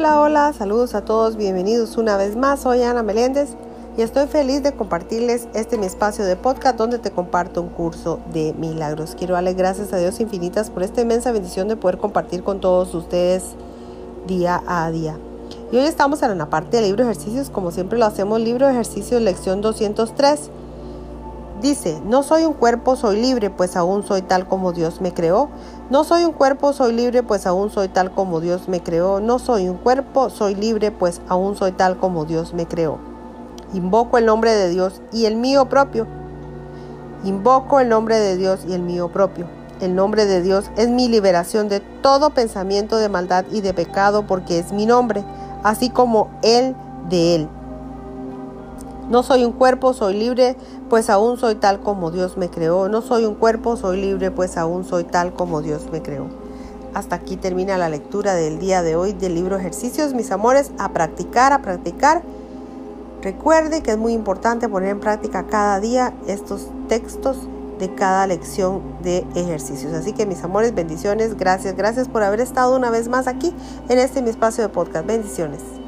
Hola, hola, saludos a todos, bienvenidos una vez más. Soy Ana Meléndez y estoy feliz de compartirles este mi espacio de podcast donde te comparto un curso de milagros. Quiero darle gracias a Dios infinitas por esta inmensa bendición de poder compartir con todos ustedes día a día. Y hoy estamos en la parte de libro de ejercicios, como siempre lo hacemos, libro de ejercicios, lección 203. Dice, no soy un cuerpo, soy libre, pues aún soy tal como Dios me creó. No soy un cuerpo, soy libre, pues aún soy tal como Dios me creó. No soy un cuerpo, soy libre, pues aún soy tal como Dios me creó. Invoco el nombre de Dios y el mío propio. Invoco el nombre de Dios y el mío propio. El nombre de Dios es mi liberación de todo pensamiento de maldad y de pecado porque es mi nombre, así como el de Él. No soy un cuerpo, soy libre, pues aún soy tal como Dios me creó. No soy un cuerpo, soy libre, pues aún soy tal como Dios me creó. Hasta aquí termina la lectura del día de hoy del libro Ejercicios, mis amores, a practicar, a practicar. Recuerde que es muy importante poner en práctica cada día estos textos de cada lección de ejercicios. Así que mis amores, bendiciones, gracias, gracias por haber estado una vez más aquí en este mi espacio de podcast. Bendiciones.